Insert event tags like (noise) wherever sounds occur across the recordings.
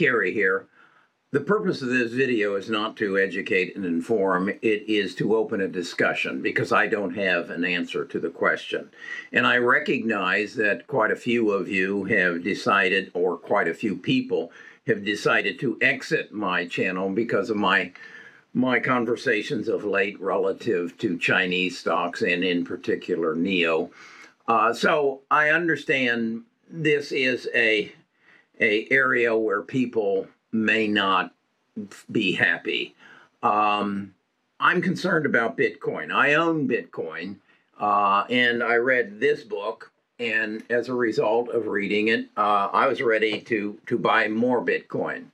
Kerry here. The purpose of this video is not to educate and inform, it is to open a discussion because I don't have an answer to the question. And I recognize that quite a few of you have decided, or quite a few people have decided to exit my channel because of my my conversations of late relative to Chinese stocks and in particular NIO. Uh, so I understand this is a a area where people may not be happy. Um, I'm concerned about Bitcoin. I own Bitcoin, uh, and I read this book, and as a result of reading it, uh, I was ready to to buy more Bitcoin.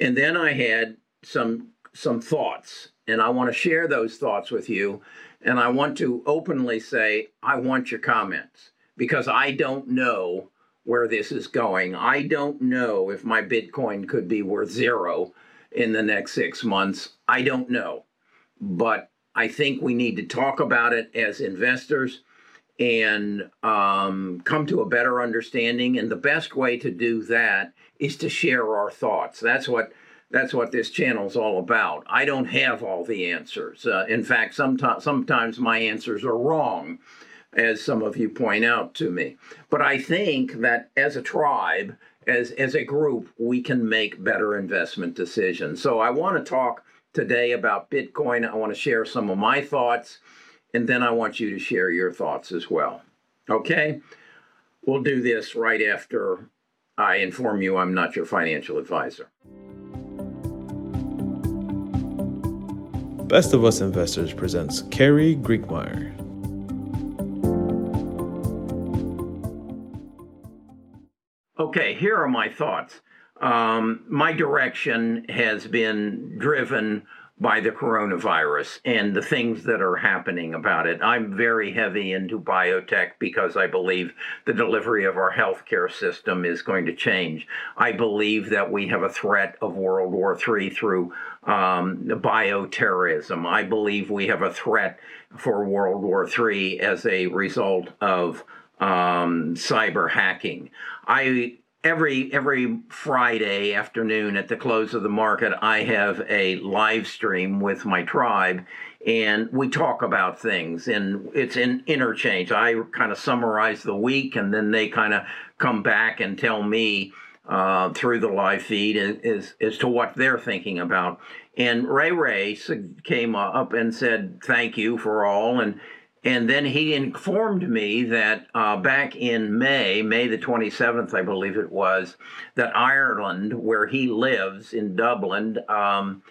And then I had some some thoughts, and I want to share those thoughts with you. And I want to openly say, I want your comments because I don't know where this is going. I don't know if my Bitcoin could be worth zero in the next six months. I don't know. But I think we need to talk about it as investors and um, come to a better understanding. And the best way to do that is to share our thoughts. That's what that's what this channel is all about. I don't have all the answers. Uh, in fact, sometimes sometimes my answers are wrong as some of you point out to me. But I think that as a tribe, as, as a group, we can make better investment decisions. So I want to talk today about Bitcoin. I want to share some of my thoughts, and then I want you to share your thoughts as well. Okay? We'll do this right after I inform you I'm not your financial advisor. Best of Us Investors presents Kerry Griegmeier. Okay, here are my thoughts. Um, my direction has been driven by the coronavirus and the things that are happening about it. I'm very heavy into biotech because I believe the delivery of our healthcare system is going to change. I believe that we have a threat of World War III through um, bioterrorism. I believe we have a threat for World War III as a result of um, cyber hacking. I every every Friday afternoon at the close of the market, I have a live stream with my tribe, and we talk about things, and it's an interchange. I kind of summarize the week, and then they kind of come back and tell me uh, through the live feed as, as to what they're thinking about. And Ray Ray came up and said thank you for all, and and then he informed me that uh, back in May, May the 27th, I believe it was, that Ireland, where he lives in Dublin, um,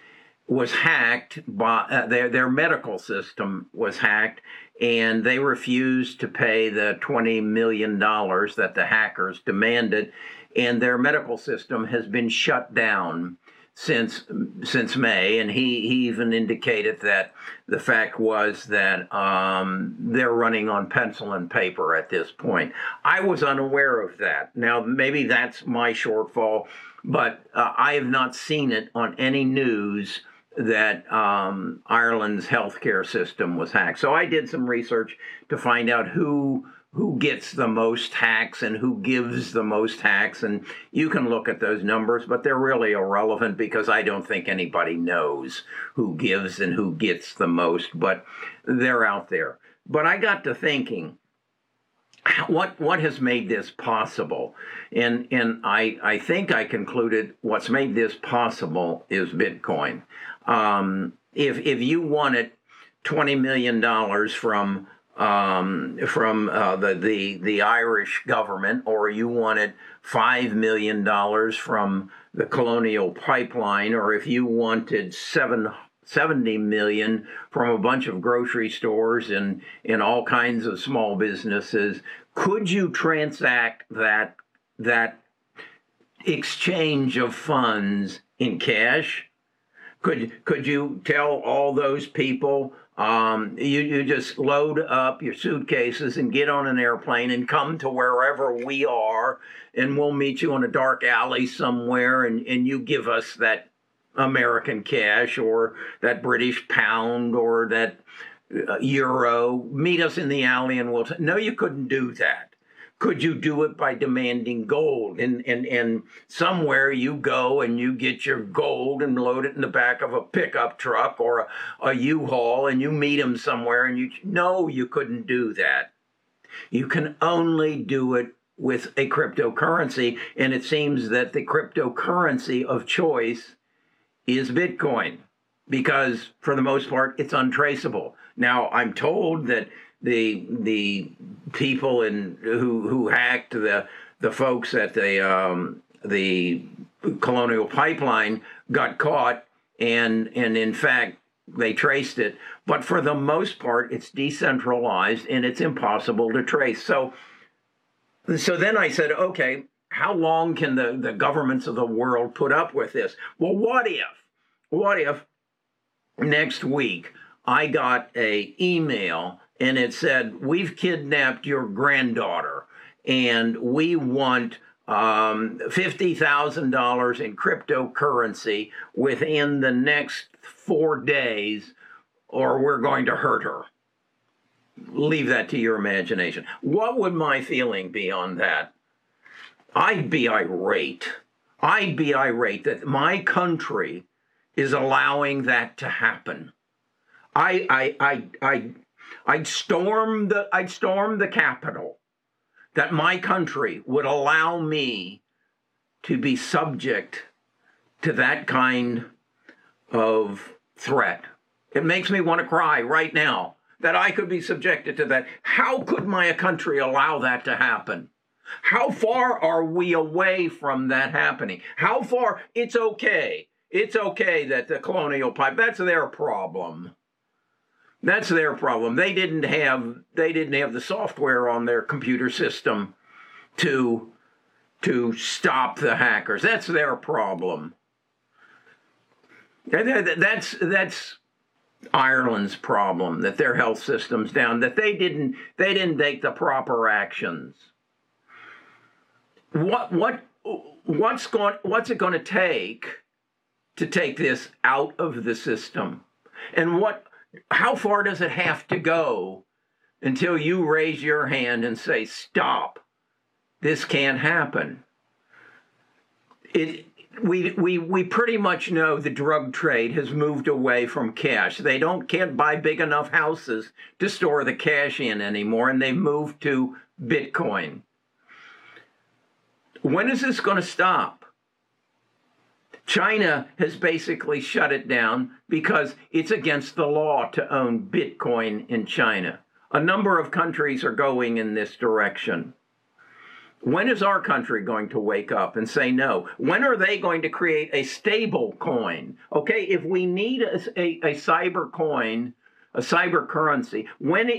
was hacked by uh, their their medical system was hacked, and they refused to pay the 20 million dollars that the hackers demanded, and their medical system has been shut down since since May, and he, he even indicated that the fact was that um, they're running on pencil and paper at this point. I was unaware of that. Now maybe that's my shortfall, but uh, I have not seen it on any news that um, Ireland's healthcare system was hacked. So I did some research to find out who who gets the most tax and who gives the most tax. And you can look at those numbers, but they're really irrelevant because I don't think anybody knows who gives and who gets the most, but they're out there. But I got to thinking, what what has made this possible? And and I I think I concluded what's made this possible is Bitcoin. Um, if if you wanted twenty million dollars from um, from uh, the, the the Irish government, or you wanted five million dollars from the Colonial Pipeline, or if you wanted seven 70 million from a bunch of grocery stores and in all kinds of small businesses could you transact that that exchange of funds in cash? Could could you tell all those people um, you, you just load up your suitcases and get on an airplane and come to wherever we are, and we'll meet you in a dark alley somewhere, and, and you give us that American cash or that British pound or that uh, euro. Meet us in the alley, and we'll. T- no, you couldn't do that. Could you do it by demanding gold? And, and, and somewhere you go and you get your gold and load it in the back of a pickup truck or a a U-Haul and you meet them somewhere and you, no, you couldn't do that. You can only do it with a cryptocurrency. And it seems that the cryptocurrency of choice is Bitcoin because for the most part it's untraceable. Now I'm told that the the people in who who hacked the the folks at the um, the Colonial Pipeline got caught and and in fact they traced it. But for the most part, it's decentralized and it's impossible to trace. So so then I said, okay, how long can the, the governments of the world put up with this? Well, what if, what if next week I got a email and it said, we've kidnapped your granddaughter and we want um, $50,000 in cryptocurrency within the next four days or we're going to hurt her leave that to your imagination. What would my feeling be on that? I'd be irate. I'd be irate that my country is allowing that to happen. I I I I I'd storm the I'd storm the Capitol that my country would allow me to be subject to that kind of threat. It makes me want to cry right now that I could be subjected to that. How could my country allow that to happen? How far are we away from that happening? How far? It's okay. It's okay that the colonial pipe, that's their problem. That's their problem. They didn't have they didn't have the software on their computer system to to stop the hackers. That's their problem. That's that's Ireland's problem that their health system's down, that they didn't they didn't take the proper actions. What what what's going what's it going to take to take this out of the system? And what how far does it have to go until you raise your hand and say stop? This can't happen. It we, we, we pretty much know the drug trade has moved away from cash. They don't can't buy big enough houses to store the cash in anymore, and they've moved to Bitcoin. When is this going to stop? China has basically shut it down because it's against the law to own Bitcoin in China. A number of countries are going in this direction. When is our country going to wake up and say no? When are they going to create a stable coin? Okay, if we need a, a, a cyber coin, a cyber currency, when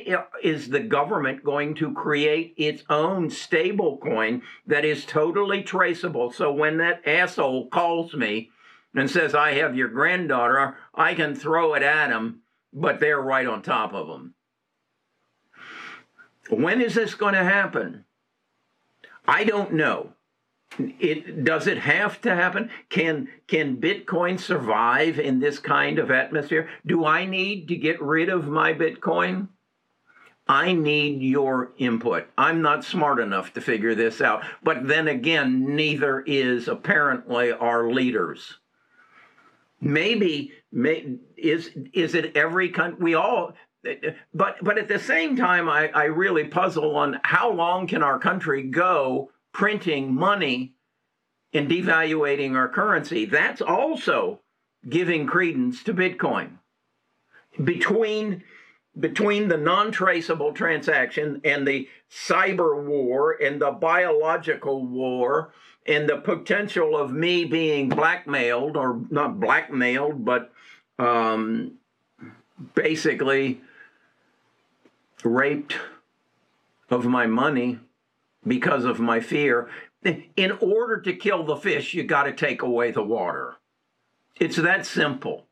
is the government going to create its own stable coin that is totally traceable? So when that asshole calls me and says, I have your granddaughter, I can throw it at him, but they're right on top of him. When is this going to happen? I don't know. It does it have to happen? Can can Bitcoin survive in this kind of atmosphere? Do I need to get rid of my Bitcoin? I need your input. I'm not smart enough to figure this out. But then again, neither is apparently our leaders. Maybe may, is is it every country? We all but but at the same time, I, I really puzzle on how long can our country go printing money and devaluating our currency. That's also giving credence to Bitcoin. Between between the non-traceable transaction and the cyber war and the biological war and the potential of me being blackmailed or not blackmailed but um, basically raped of my money because of my fear. In order to kill the fish, you got to take away the water. It's that simple.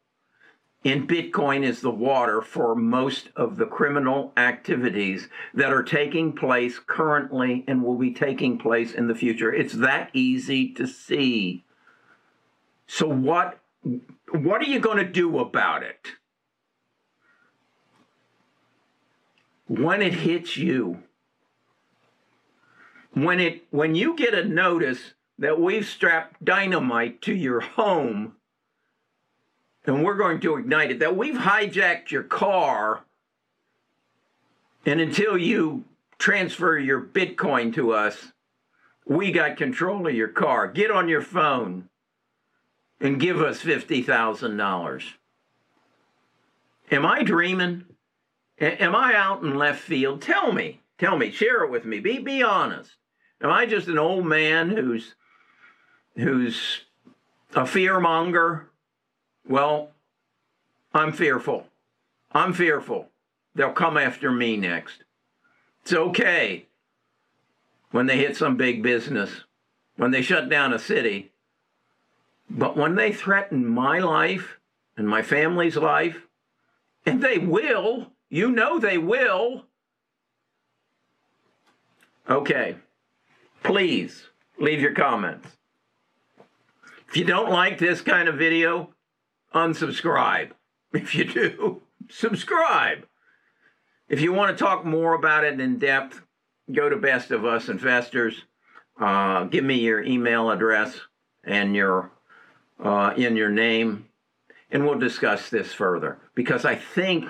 And Bitcoin is the water for most of the criminal activities that are taking place currently and will be taking place in the future. It's that easy to see. So what what are you going to do about it? when it hits you, when it when you get a notice that we've strapped dynamite to your home and we're going to ignite it, that we've hijacked your car, and until you transfer your Bitcoin to us, we got control of your car. Get on your phone and give us $50,000. Am I dreaming? Am I out in left field? Tell me. Tell me. Share it with me. Be, be honest. Am I just an old man who's who's a fearmonger? Well, I'm fearful. I'm fearful. They'll come after me next. It's okay when they hit some big business, when they shut down a city. But when they threaten my life and my family's life, and they will, you know they will. Okay, please leave your comments. If you don't like this kind of video, unsubscribe. If you do, (laughs) subscribe. If you want to talk more about it in depth, go to Best of Us Investors. Uh, give me your email address and your uh, in your name, and we'll discuss this further. Because I think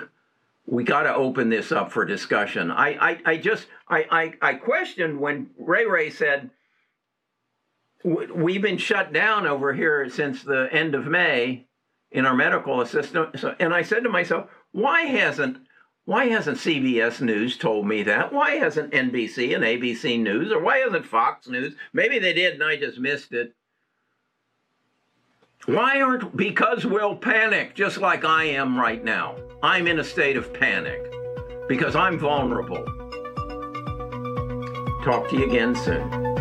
we got to open this up for discussion. I, I, I just I, I, I questioned when Ray Ray said we've been shut down over here since the end of May in our medical assistant. So, And I said to myself, why hasn't why hasn't CBS News told me that? Why hasn't NBC and ABC News, or why hasn't Fox News? Maybe they did and I just missed it. Why aren't, because we'll panic just like I am right now. I'm in a state of panic because I'm vulnerable. Talk to you again soon.